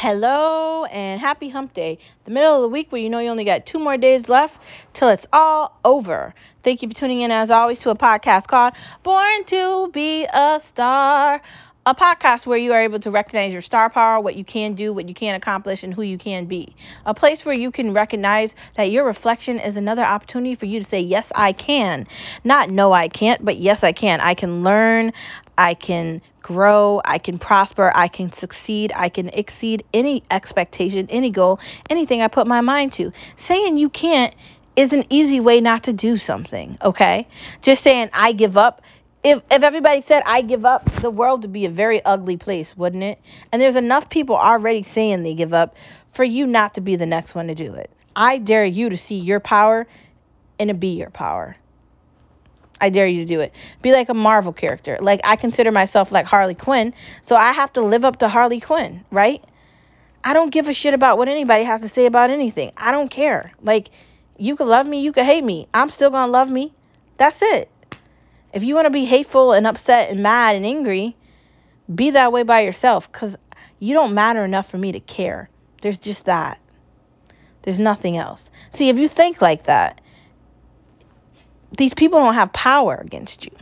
Hello and happy hump day. The middle of the week where you know you only got two more days left till it's all over. Thank you for tuning in as always to a podcast called Born to Be a Star. A podcast where you are able to recognize your star power, what you can do, what you can accomplish, and who you can be. A place where you can recognize that your reflection is another opportunity for you to say, Yes, I can. Not no, I can't, but yes, I can. I can learn, I can grow, I can prosper, I can succeed, I can exceed any expectation, any goal, anything I put my mind to. Saying you can't is an easy way not to do something, okay? Just saying I give up. If if everybody said I give up, the world would be a very ugly place, wouldn't it? And there's enough people already saying they give up for you not to be the next one to do it. I dare you to see your power and to be your power. I dare you to do it. Be like a Marvel character. Like I consider myself like Harley Quinn, so I have to live up to Harley Quinn, right? I don't give a shit about what anybody has to say about anything. I don't care. Like you could love me, you could hate me. I'm still going to love me. That's it. If you want to be hateful and upset and mad and angry, be that way by yourself cuz you don't matter enough for me to care. There's just that. There's nothing else. See, if you think like that, these people don't have power against you.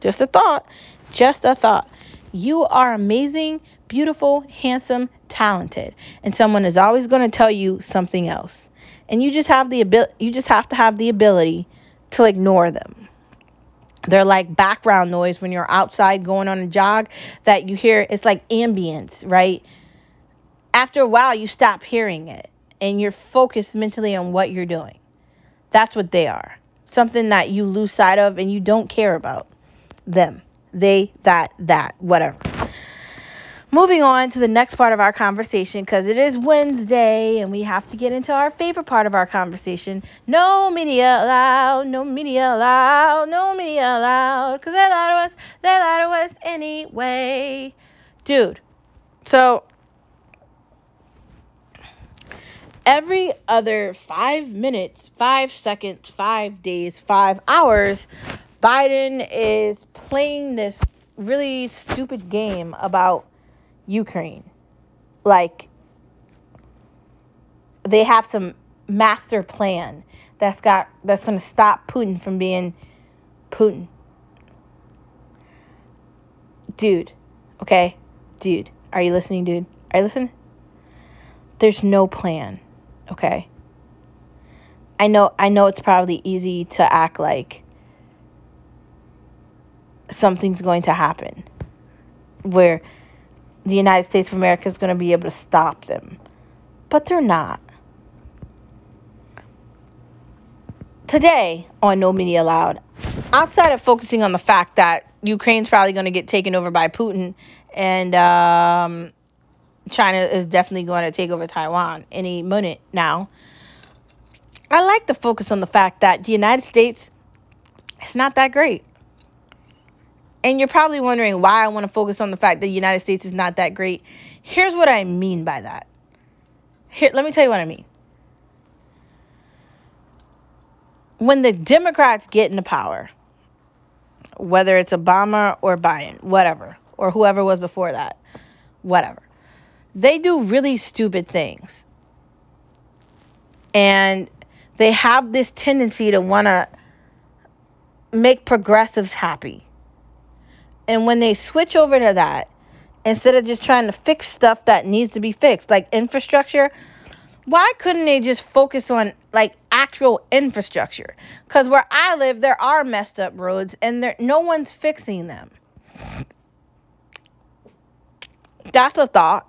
Just a thought. Just a thought. You are amazing, beautiful, handsome, talented, and someone is always going to tell you something else. And you just have the ability you just have to have the ability to ignore them. They're like background noise when you're outside going on a jog that you hear it's like ambience, right? After a while you stop hearing it and you're focused mentally on what you're doing. That's what they are something that you lose sight of and you don't care about them. They, that, that, whatever. Moving on to the next part of our conversation because it is Wednesday and we have to get into our favorite part of our conversation. No media allowed, no media allowed, no media allowed because they lie to us, they lie to us anyway. Dude, so every other five minutes, five seconds, five days, five hours, Biden is playing this really stupid game about Ukraine. Like, they have some master plan that's got that's going to stop Putin from being Putin. Dude, okay? Dude, are you listening, dude? Are you listening? There's no plan okay? I know I know it's probably easy to act like something's going to happen where the United States of America is going to be able to stop them. But they're not. Today on No Media Allowed, outside of focusing on the fact that Ukraine's probably going to get taken over by Putin and um, China is definitely going to take over Taiwan any minute now. I like to focus on the fact that the United States is not that great. And you're probably wondering why I want to focus on the fact that the United States is not that great. Here's what I mean by that. Here, let me tell you what I mean. When the Democrats get into power, whether it's Obama or Biden, whatever, or whoever was before that, whatever they do really stupid things. And they have this tendency to want to make progressives happy. And when they switch over to that, instead of just trying to fix stuff that needs to be fixed, like infrastructure, why couldn't they just focus on like actual infrastructure? Because where I live, there are messed up roads and there no one's fixing them. That's a thought.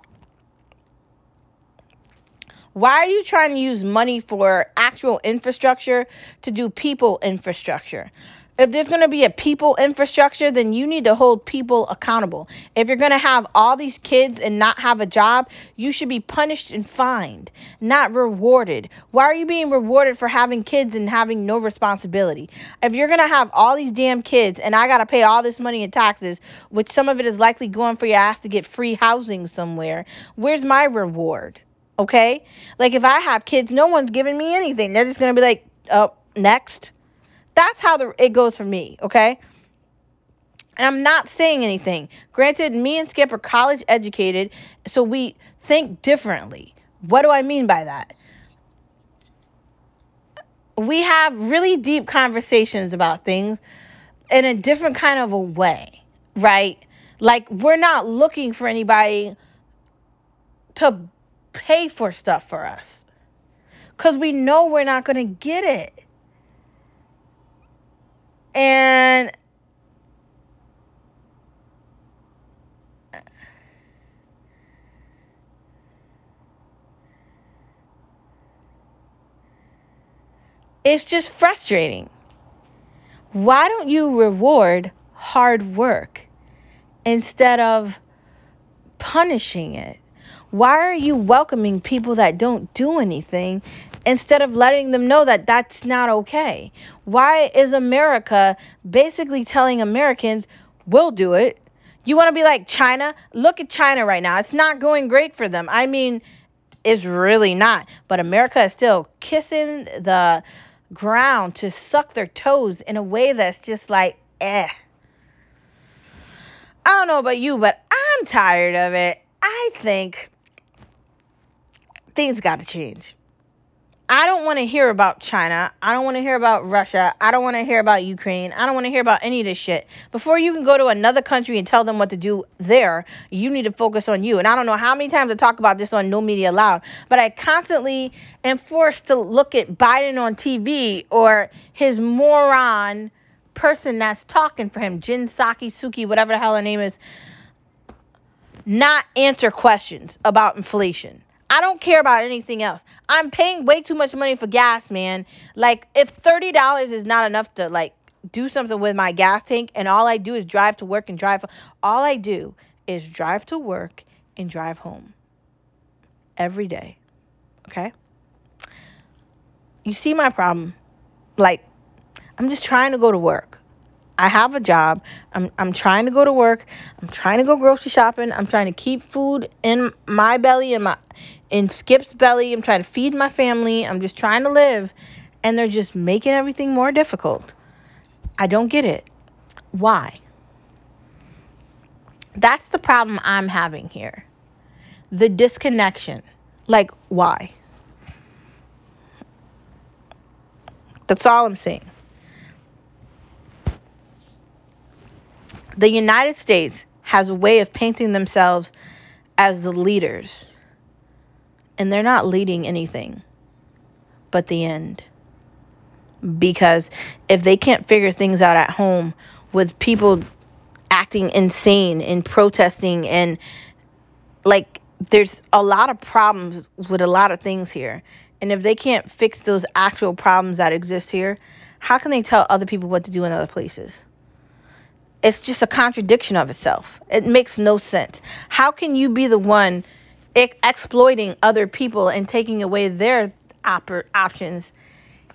Why are you trying to use money for actual infrastructure to do people infrastructure? If there's going to be a people infrastructure, then you need to hold people accountable. If you're going to have all these kids and not have a job, you should be punished and fined, not rewarded. Why are you being rewarded for having kids and having no responsibility? If you're going to have all these damn kids and I got to pay all this money in taxes, which some of it is likely going for your ass to get free housing somewhere, where's my reward? Okay? Like if I have kids, no one's giving me anything. They're just going to be like, "Oh, next." That's how the it goes for me, okay? And I'm not saying anything. Granted, me and Skip are college educated, so we think differently. What do I mean by that? We have really deep conversations about things in a different kind of a way, right? Like, we're not looking for anybody to pay for stuff for us because we know we're not going to get it. And it's just frustrating. Why don't you reward hard work instead of punishing it? Why are you welcoming people that don't do anything instead of letting them know that that's not okay? Why is America basically telling Americans, we'll do it? You want to be like China? Look at China right now. It's not going great for them. I mean, it's really not. But America is still kissing the ground to suck their toes in a way that's just like, eh. I don't know about you, but I'm tired of it. I think things got to change. I don't want to hear about China. I don't want to hear about Russia. I don't want to hear about Ukraine. I don't want to hear about any of this shit. Before you can go to another country and tell them what to do there, you need to focus on you. And I don't know how many times I talk about this on No Media Allowed, but I constantly am forced to look at Biden on TV or his moron person that's talking for him, Jin Saki Suki, whatever the hell her name is, not answer questions about inflation. I don't care about anything else. I'm paying way too much money for gas, man. Like if $30 is not enough to like do something with my gas tank and all I do is drive to work and drive all I do is drive to work and drive home every day. Okay? You see my problem? Like I'm just trying to go to work. I have a job. I'm I'm trying to go to work. I'm trying to go grocery shopping. I'm trying to keep food in my belly and my in Skip's belly. I'm trying to feed my family. I'm just trying to live and they're just making everything more difficult. I don't get it. Why? That's the problem I'm having here. The disconnection. Like why? That's all I'm saying. The United States has a way of painting themselves as the leaders, and they're not leading anything but the end. Because if they can't figure things out at home with people acting insane and protesting and like there's a lot of problems with a lot of things here. And if they can't fix those actual problems that exist here, how can they tell other people what to do in other places? It's just a contradiction of itself. It makes no sense. How can you be the one exploiting other people and taking away their op- options,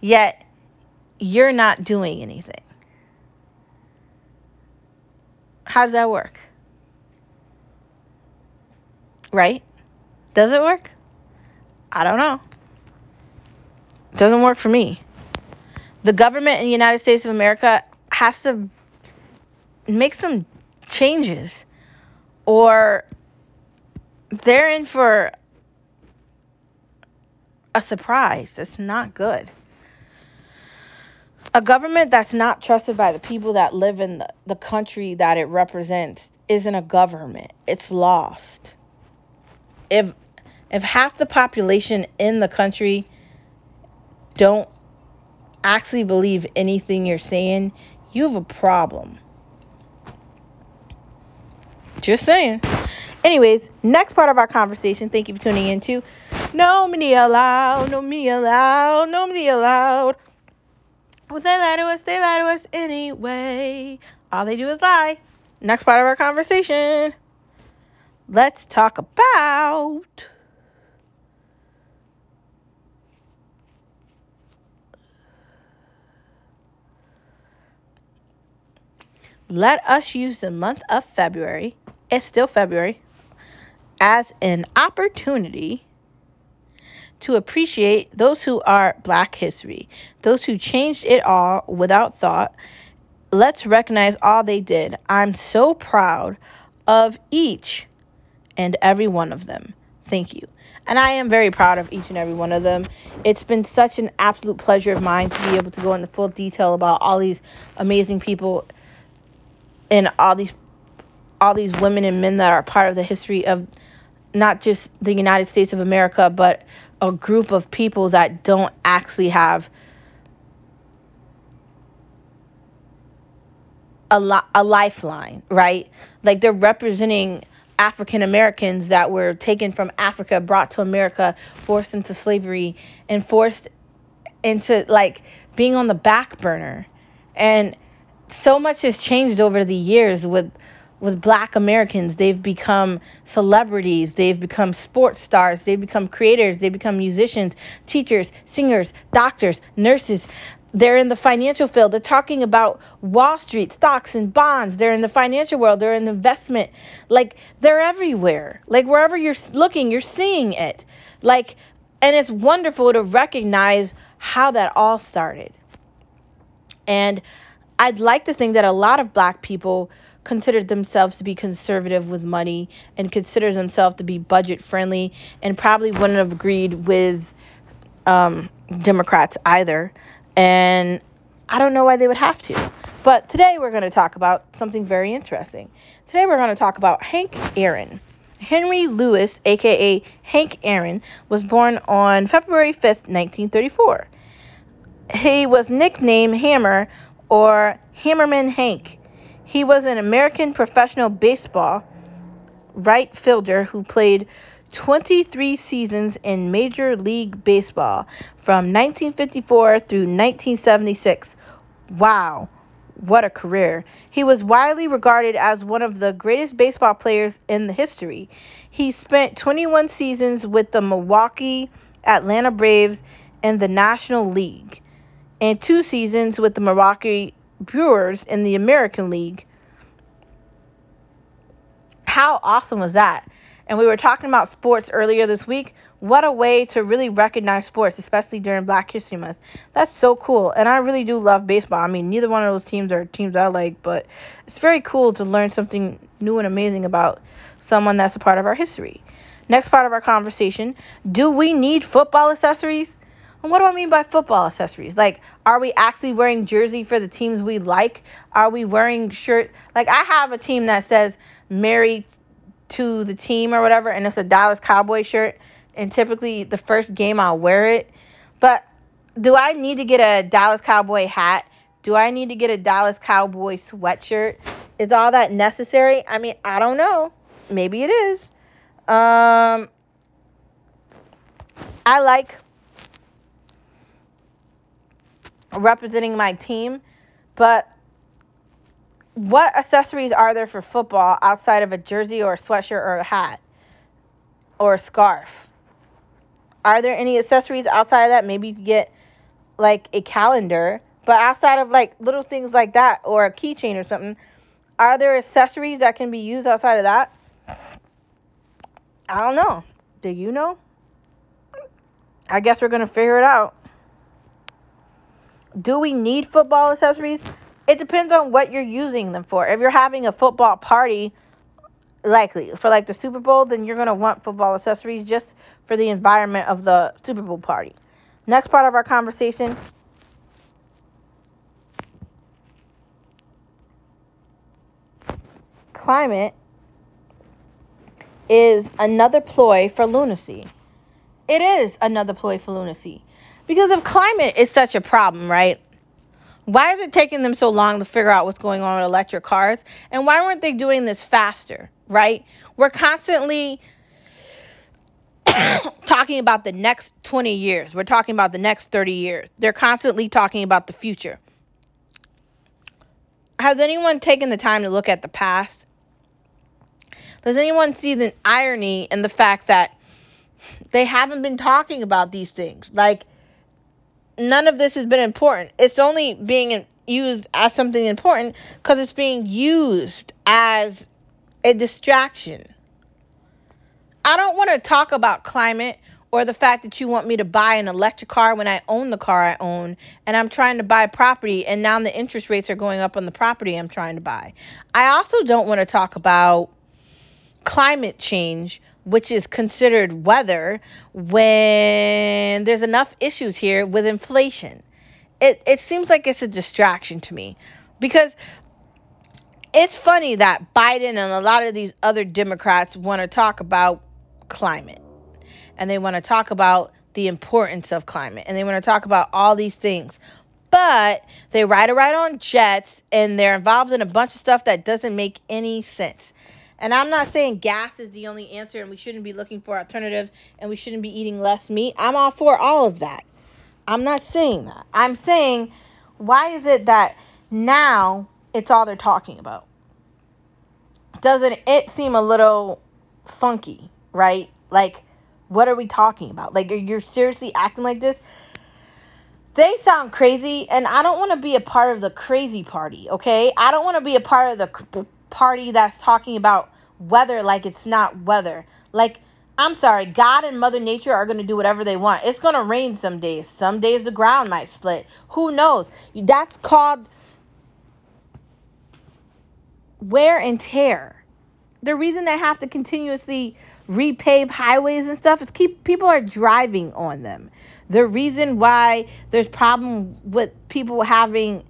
yet you're not doing anything? How does that work? Right? Does it work? I don't know. It doesn't work for me. The government in the United States of America has to make some changes or they're in for a surprise that's not good. A government that's not trusted by the people that live in the, the country that it represents isn't a government. It's lost. If if half the population in the country don't actually believe anything you're saying, you have a problem. Just saying. Anyways, next part of our conversation. Thank you for tuning in to No Media Allowed, No Media Allowed, No Media Allowed. When they lie to us, they lie to us anyway. All they do is lie. Next part of our conversation. Let's talk about. Let us use the month of February it's still February, as an opportunity to appreciate those who are black history, those who changed it all without thought, let's recognize all they did. I'm so proud of each and every one of them. Thank you. And I am very proud of each and every one of them. It's been such an absolute pleasure of mine to be able to go into full detail about all these amazing people and all these all these women and men that are part of the history of not just the United States of America, but a group of people that don't actually have a, li- a lifeline, right? Like they're representing African Americans that were taken from Africa, brought to America, forced into slavery, and forced into like being on the back burner. And so much has changed over the years with with black Americans. They've become celebrities, they've become sports stars, they've become creators, they've become musicians, teachers, singers, doctors, nurses. They're in the financial field. They're talking about Wall Street, stocks and bonds. They're in the financial world. They're in investment. Like they're everywhere. Like wherever you're looking, you're seeing it. Like and it's wonderful to recognize how that all started. And I'd like to think that a lot of black people considered themselves to be conservative with money and considered themselves to be budget friendly and probably wouldn't have agreed with um, Democrats either. And I don't know why they would have to. But today we're going to talk about something very interesting. Today we're going to talk about Hank Aaron. Henry Louis, aka Hank Aaron, was born on February 5th, 1934. He was nicknamed Hammer or Hammerin' Hank he was an American professional baseball right fielder who played 23 seasons in Major League Baseball from 1954 through 1976. Wow, what a career. He was widely regarded as one of the greatest baseball players in the history. He spent 21 seasons with the Milwaukee Atlanta Braves in the National League and two seasons with the Milwaukee Brewers in the American League. How awesome was that? And we were talking about sports earlier this week. What a way to really recognize sports, especially during Black History Month. That's so cool. And I really do love baseball. I mean, neither one of those teams are teams I like, but it's very cool to learn something new and amazing about someone that's a part of our history. Next part of our conversation Do we need football accessories? And what do I mean by football accessories? Like, are we actually wearing jersey for the teams we like? Are we wearing shirt? Like, I have a team that says married to the team or whatever, and it's a Dallas Cowboy shirt. And typically, the first game I'll wear it. But do I need to get a Dallas Cowboy hat? Do I need to get a Dallas Cowboy sweatshirt? Is all that necessary? I mean, I don't know. Maybe it is. Um, I like representing my team, but what accessories are there for football outside of a jersey or a sweatshirt or a hat or a scarf? Are there any accessories outside of that? Maybe you could get like a calendar, but outside of like little things like that or a keychain or something, are there accessories that can be used outside of that? I don't know. Do you know? I guess we're going to figure it out. Do we need football accessories? It depends on what you're using them for. If you're having a football party, likely for like the Super Bowl, then you're going to want football accessories just for the environment of the Super Bowl party. Next part of our conversation climate is another ploy for lunacy. It is another ploy for lunacy. Because if climate is such a problem, right? Why is it taking them so long to figure out what's going on with electric cars? And why weren't they doing this faster, right? We're constantly talking about the next 20 years. We're talking about the next 30 years. They're constantly talking about the future. Has anyone taken the time to look at the past? Does anyone see the irony in the fact that they haven't been talking about these things? Like, none of this has been important. It's only being used as something important because it's being used as a distraction. I don't want to talk about climate or the fact that you want me to buy an electric car when I own the car I own and I'm trying to buy property and now the interest rates are going up on the property I'm trying to buy. I also don't want to talk about climate change, which is considered weather, when there's enough issues here with inflation. It it seems like it's a distraction to me because it's funny that Biden and a lot of these other Democrats want to talk about climate and they want to talk about the importance of climate and they want to talk about all these things. But they ride around on jets and they're involved in a bunch of stuff that doesn't make any sense. And I'm not saying gas is the only answer and we shouldn't be looking for alternatives and we shouldn't be eating less meat. I'm all for all of that. I'm not saying that. I'm saying why is it that now it's all they're talking about? Doesn't it seem a little funky, right? Like what are we talking about? Like, you're seriously acting like this? They sound crazy, and I don't want to be a part of the crazy party, okay? I don't want to be a part of the party that's talking about weather like it's not weather. Like, I'm sorry, God and Mother Nature are going to do whatever they want. It's going to rain some days. Some days the ground might split. Who knows? That's called wear and tear. The reason they have to continuously repave highways and stuff is keep people are driving on them. The reason why there's problem with people having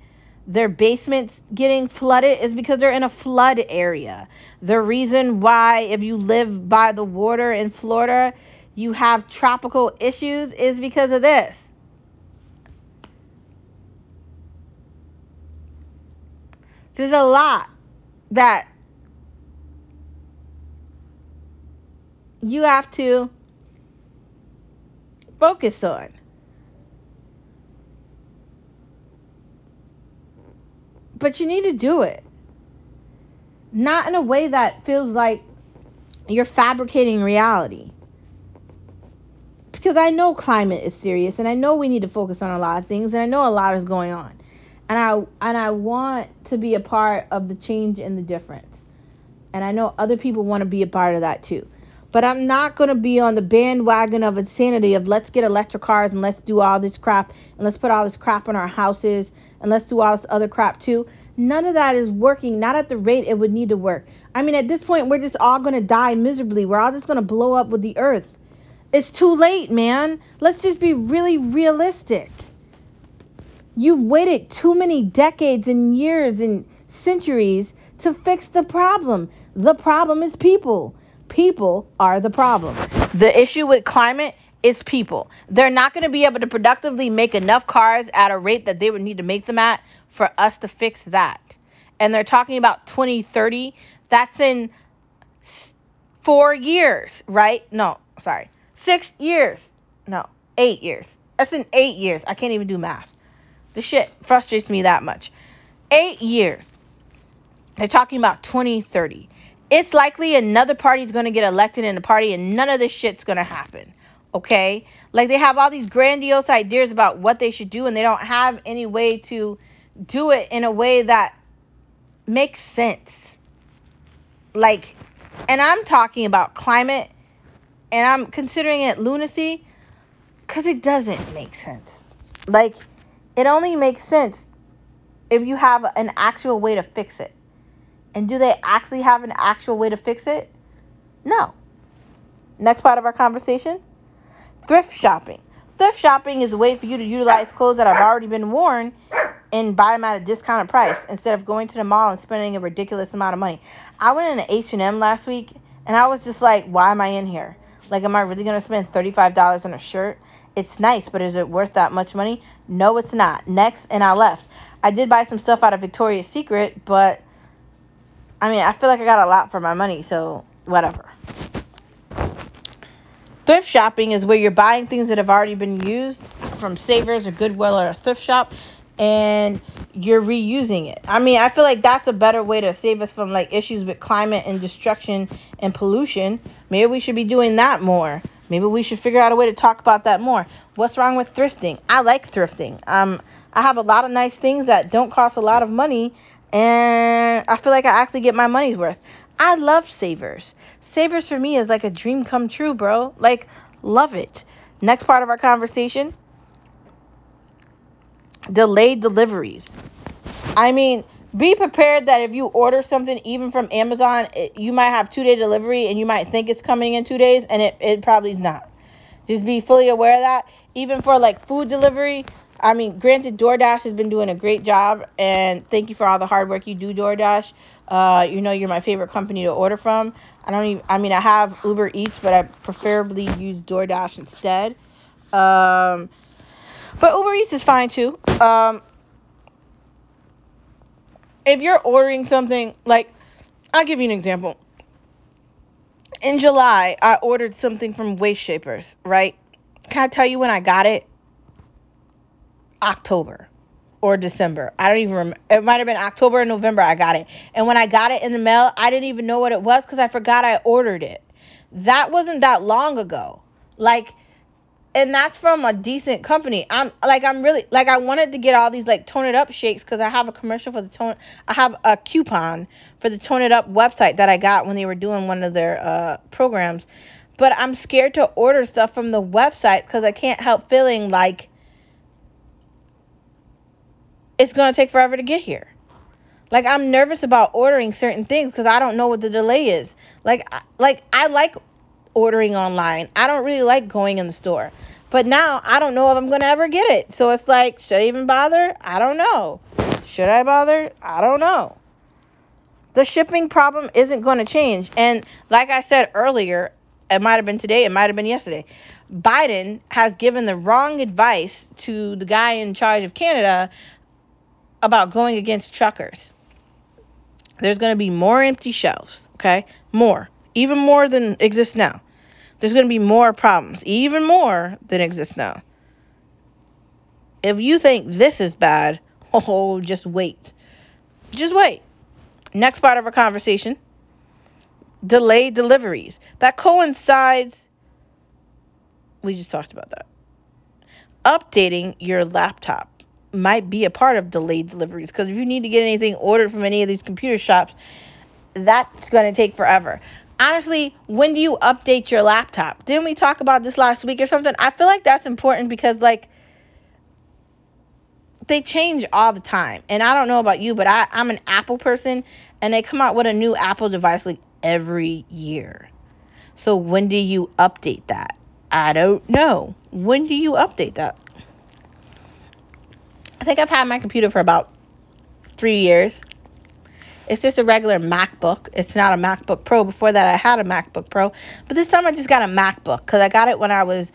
their basements getting flooded is because they're in a flood area. The reason why if you live by the water in Florida, you have tropical issues is because of this. There's a lot that you have to focus on. But you need to do it. Not in a way that feels like you're fabricating reality. Because I know climate is serious and I know we need to focus on a lot of things and I know a lot is going on. And I and I want to be a part of the change and the difference. And I know other people want to be a part of that too. But I'm not going to be on the bandwagon of insanity of let's get electric cars and let's do all this crap and let's put all this crap in our houses and let's do all this other crap too. None of that is working, not at the rate it would need to work. I mean, at this point, we're just all going to die miserably. We're all just going to blow up with the earth. It's too late, man. Let's just be really realistic. You've waited too many decades and years and centuries to fix the problem. The problem is people. People are the problem. The issue with climate is people. They're not going to be able to productively make enough cars at a rate that they would need to make them at for us to fix that. And they're talking about 2030. That's in four years, right? No, sorry. Six years. No, eight years. That's in eight years. I can't even do math. The shit frustrates me that much. Eight years. They're talking about 2030 it's likely another party's going to get elected in the party and none of this shit's going to happen. Okay? Like they have all these grandiose ideas about what they should do and they don't have any way to do it in a way that makes sense. Like and I'm talking about climate and I'm considering it lunacy cuz it doesn't make sense. Like it only makes sense if you have an actual way to fix it. And do they actually have an actual way to fix it? No. Next part of our conversation thrift shopping. Thrift shopping is a way for you to utilize clothes that have already been worn and buy them at a discounted price instead of going to the mall and spending a ridiculous amount of money. I went into H&M last week and I was just like, why am I in here? Like, am I really going to spend $35 on a shirt? It's nice, but is it worth that much money? No, it's not. Next, and I left. I did buy some stuff out of Victoria's Secret, but I mean, I feel like I got a lot for my money, so whatever. Thrift shopping is where you're buying things that have already been used from Savers or Goodwill or a thrift shop and you're reusing it. I mean, I feel like that's a better way to save us from like issues with climate and destruction and pollution. Maybe we should be doing that more. Maybe we should figure out a way to talk about that more. What's wrong with thrifting? I like thrifting. Um I have a lot of nice things that don't cost a lot of money and I feel like I actually get my money's worth. I love Savers. Savers for me is like a dream come true, bro. Like Love it. Next part of our conversation delayed deliveries. I mean, be prepared that if you order something even from Amazon, it, you might have two day delivery and you might think it's coming in two days and it, it probably is not. Just be fully aware of that. Even for like food delivery, I mean, granted, DoorDash has been doing a great job, and thank you for all the hard work you do, DoorDash. Uh, you know, you're my favorite company to order from. I don't even, I mean, I have Uber Eats, but I preferably use DoorDash instead. Um, but Uber Eats is fine too. Um, if you're ordering something, like, I'll give you an example. In July, I ordered something from Waist Shapers, right? Can I tell you when I got it? October or December. I don't even remember. It might have been October or November I got it. And when I got it in the mail, I didn't even know what it was because I forgot I ordered it. That wasn't that long ago. Like, and that's from a decent company. I'm like, I'm really like, I wanted to get all these like tone it up shakes because I have a commercial for the tone. I have a coupon for the tone it up website that I got when they were doing one of their uh, programs. But I'm scared to order stuff from the website because I can't help feeling like it's going to take forever to get here. Like I'm nervous about ordering certain things because I don't know what the delay is. Like like I like ordering online. I don't really like going in the store. But now I don't know if I'm going to ever get it. So it's like, should I even bother? I don't know. Should I bother? I don't know. The shipping problem isn't going to change. And like I said earlier, it might have been today, it might have been yesterday. Biden has given the wrong advice to the guy in charge of Canada about going against truckers. There's going to be more empty shelves, okay? More. Even more than exists now. There's going to be more problems, even more than exists now. If you think this is bad, oh, just wait. Just wait. Next part of our conversation delayed deliveries. That coincides, we just talked about that. Updating your laptop might be a part of delayed deliveries because if you need to get anything ordered from any of these computer shops, that's going to take forever. Honestly, when do you update your laptop? Didn't we talk about this last week or something? I feel like that's important because, like, they change all the time. And I don't know about you, but I, I'm an Apple person, and they come out with a new Apple device like every year. So when do you update that? I don't know. When do you update that? I think I've had my computer for about three years. It's just a regular MacBook. It's not a MacBook Pro. Before that, I had a MacBook Pro, but this time I just got a MacBook because I got it when I was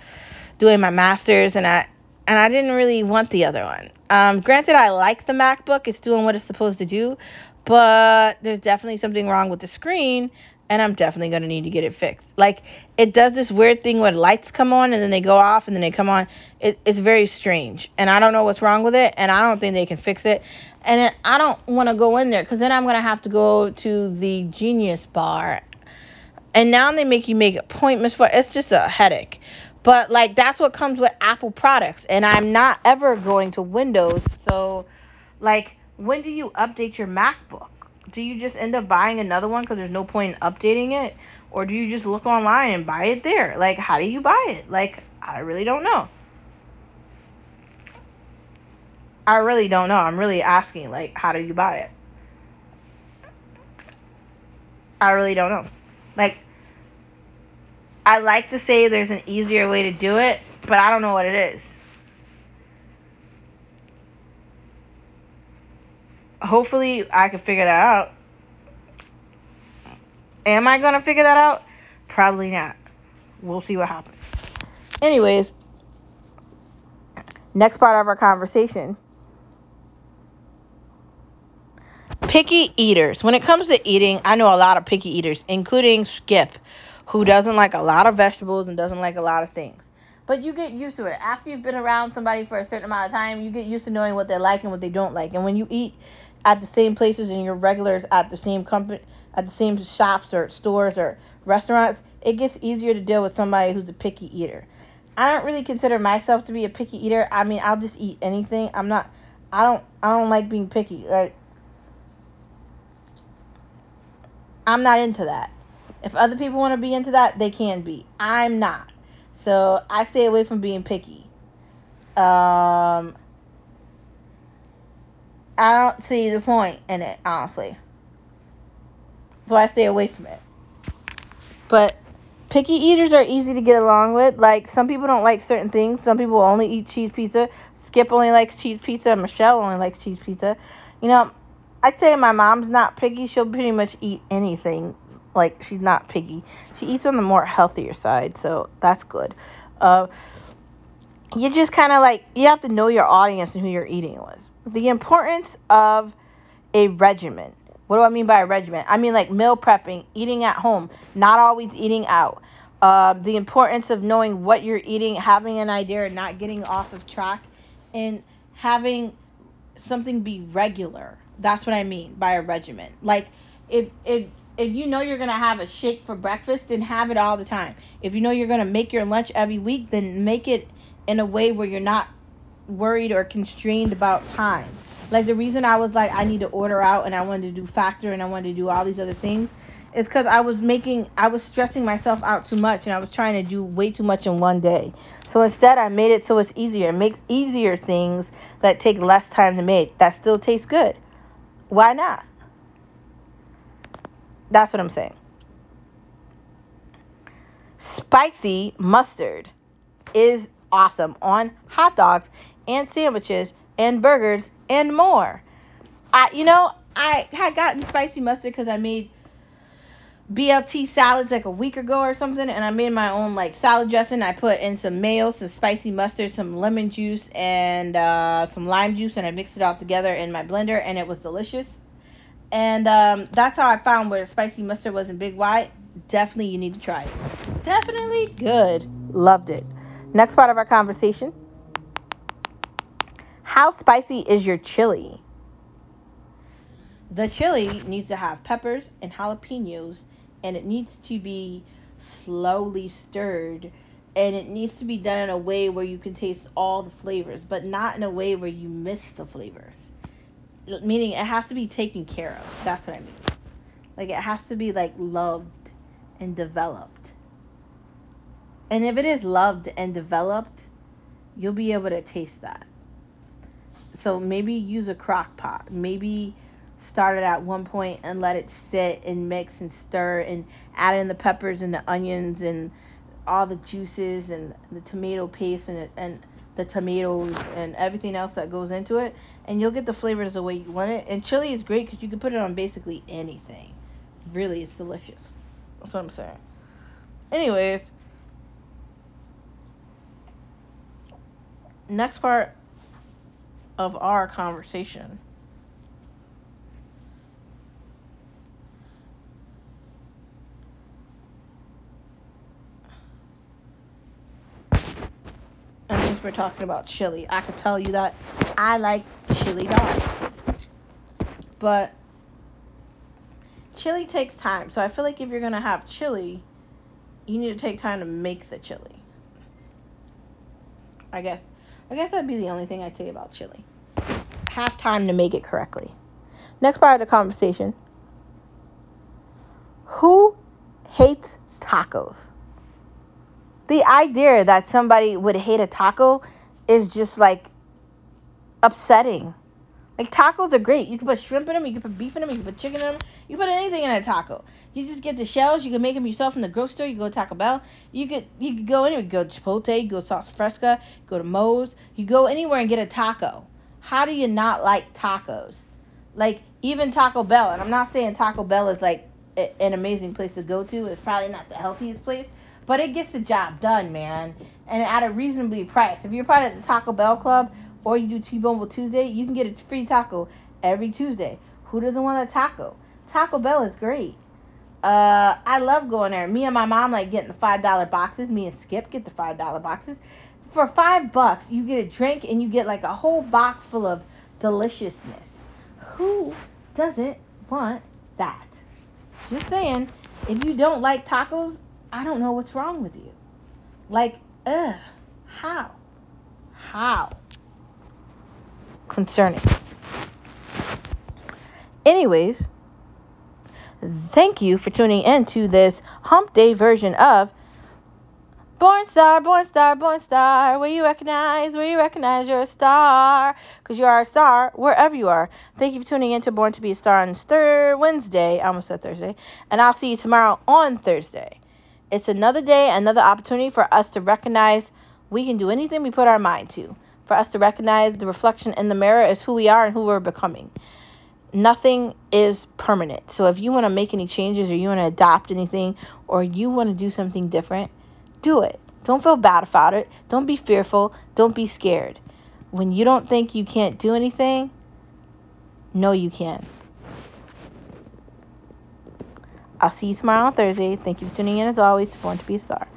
doing my master's, and I and I didn't really want the other one. Um, granted, I like the MacBook. It's doing what it's supposed to do, but there's definitely something wrong with the screen and I'm definitely going to need to get it fixed. Like it does this weird thing where lights come on and then they go off and then they come on. It, it's very strange, and I don't know what's wrong with it, and I don't think they can fix it. And I don't want to go in there because then I'm going to have to go to the Genius Bar, and now they make you make appointments for. It's just a headache. But like that's what comes with Apple products, and I'm not ever going to Windows, so like when do you update your MacBook? Do you just end up buying another one because there's no point in updating it? Or do you just look online and buy it there? Like, how do you buy it? Like, I really don't know. I really don't know. I'm really asking, like, how do you buy it? I really don't know. Like, I like to say there's an easier way to do it, but I don't know what it is. Hopefully I can figure that out. Am I going to figure that out? Probably not. We'll see what happens. Anyways, next part of our conversation. Picky eaters. When it comes to eating, I know a lot of picky eaters, including Skip, who doesn't like a lot of vegetables and doesn't like a lot of things. But you get used to it. After you've been around somebody for a certain amount of time, you get used to knowing what they like and what they don't like. And when you eat at the same places and your regulars at the same company at the same shops or stores or restaurants, it gets easier to deal with somebody who's a picky eater. I don't really consider myself to be a picky eater. I mean, I'll just eat anything. I'm not I don't I don't like being picky. Like I'm not into that. If other people want to be into that, they can be. I'm not. So I stay away from being picky. Um, I don't see the point in it, honestly. So I stay away from it. But picky eaters are easy to get along with. Like some people don't like certain things. Some people only eat cheese pizza. Skip only likes cheese pizza. Michelle only likes cheese pizza. You know, I'd say my mom's not picky. She'll pretty much eat anything. Like she's not picky. She eats on the more healthier side, so that's good. Uh, you just kind of like you have to know your audience and who you're eating with. The importance of a regimen. What do I mean by a regimen? I mean like meal prepping, eating at home, not always eating out. Uh, the importance of knowing what you're eating, having an idea, and not getting off of track, and having something be regular. That's what I mean by a regimen. Like if if if you know you're gonna have a shake for breakfast, then have it all the time. If you know you're gonna make your lunch every week, then make it in a way where you're not worried or constrained about time. Like the reason I was like I need to order out and I wanted to do factor and I wanted to do all these other things is because I was making I was stressing myself out too much and I was trying to do way too much in one day. So instead I made it so it's easier. Make easier things that take less time to make that still taste good. Why not? That's what I'm saying. Spicy mustard is awesome on hot dogs and sandwiches and burgers and more. I, you know, I had gotten spicy mustard because I made BLT salads like a week ago or something, and I made my own like salad dressing. I put in some mayo, some spicy mustard, some lemon juice, and uh, some lime juice, and I mixed it all together in my blender, and it was delicious. And um, that's how I found where the spicy mustard was in Big Y. Definitely, you need to try it. Definitely good. Loved it. Next part of our conversation How spicy is your chili? The chili needs to have peppers and jalapenos, and it needs to be slowly stirred. And it needs to be done in a way where you can taste all the flavors, but not in a way where you miss the flavors. Meaning, it has to be taken care of. That's what I mean. Like, it has to be, like, loved and developed. And if it is loved and developed, you'll be able to taste that. So maybe use a crock pot. Maybe start it at one point and let it sit and mix and stir and add in the peppers and the onions and all the juices and the tomato paste and and the tomatoes and everything else that goes into it. And you'll get the flavors the way you want it. And chili is great because you can put it on basically anything. Really it's delicious. That's what i'm saying. Anyways next part of our conversation And since we're talking about chili. I could tell you that I like chili dogs. But chili takes time. So I feel like if you're going to have chili, you need to take time to make the chili. I guess I guess that'd be the only thing I'd say about chili. Have time to make it correctly. Next part of the conversation. Who hates tacos? the idea that somebody would hate a taco is just like upsetting. Like tacos are great. You can put shrimp in them, you can put beef in them, you can put chicken in them, you can put anything in a taco. You just get the shells. You can make them yourself in the grocery store. You go to Taco Bell. You could you could go anywhere. You go to Chipotle. You go to Salsa Fresca. Go to Moe's. You go anywhere and get a taco. How do you not like tacos? Like even Taco Bell. And I'm not saying Taco Bell is like an amazing place to go to. It's probably not the healthiest place but it gets the job done, man, and at a reasonably price. If you're part of the Taco Bell Club or you do T-Bone Tuesday, you can get a free taco every Tuesday. Who doesn't want a taco? Taco Bell is great. Uh, I love going there. Me and my mom like getting the five dollar boxes. Me and Skip get the five dollar boxes. For five bucks, you get a drink and you get like a whole box full of deliciousness. Who doesn't want that? Just saying. If you don't like tacos, I don't know what's wrong with you. Like, ugh, how? How? Concerning. Anyways, thank you for tuning in to this hump day version of Born star, born star, born star, where you recognize, where you recognize you're a star, because you are a star wherever you are. Thank you for tuning in to Born to Be a Star on third Wednesday. I almost said Thursday. And I'll see you tomorrow on Thursday. It's another day, another opportunity for us to recognize we can do anything we put our mind to. For us to recognize the reflection in the mirror is who we are and who we're becoming. Nothing is permanent. So if you want to make any changes or you want to adopt anything or you want to do something different, do it. Don't feel bad about it. Don't be fearful. Don't be scared. When you don't think you can't do anything, know you can. I'll see you tomorrow on Thursday. Thank you for tuning in as always. Born to be a star.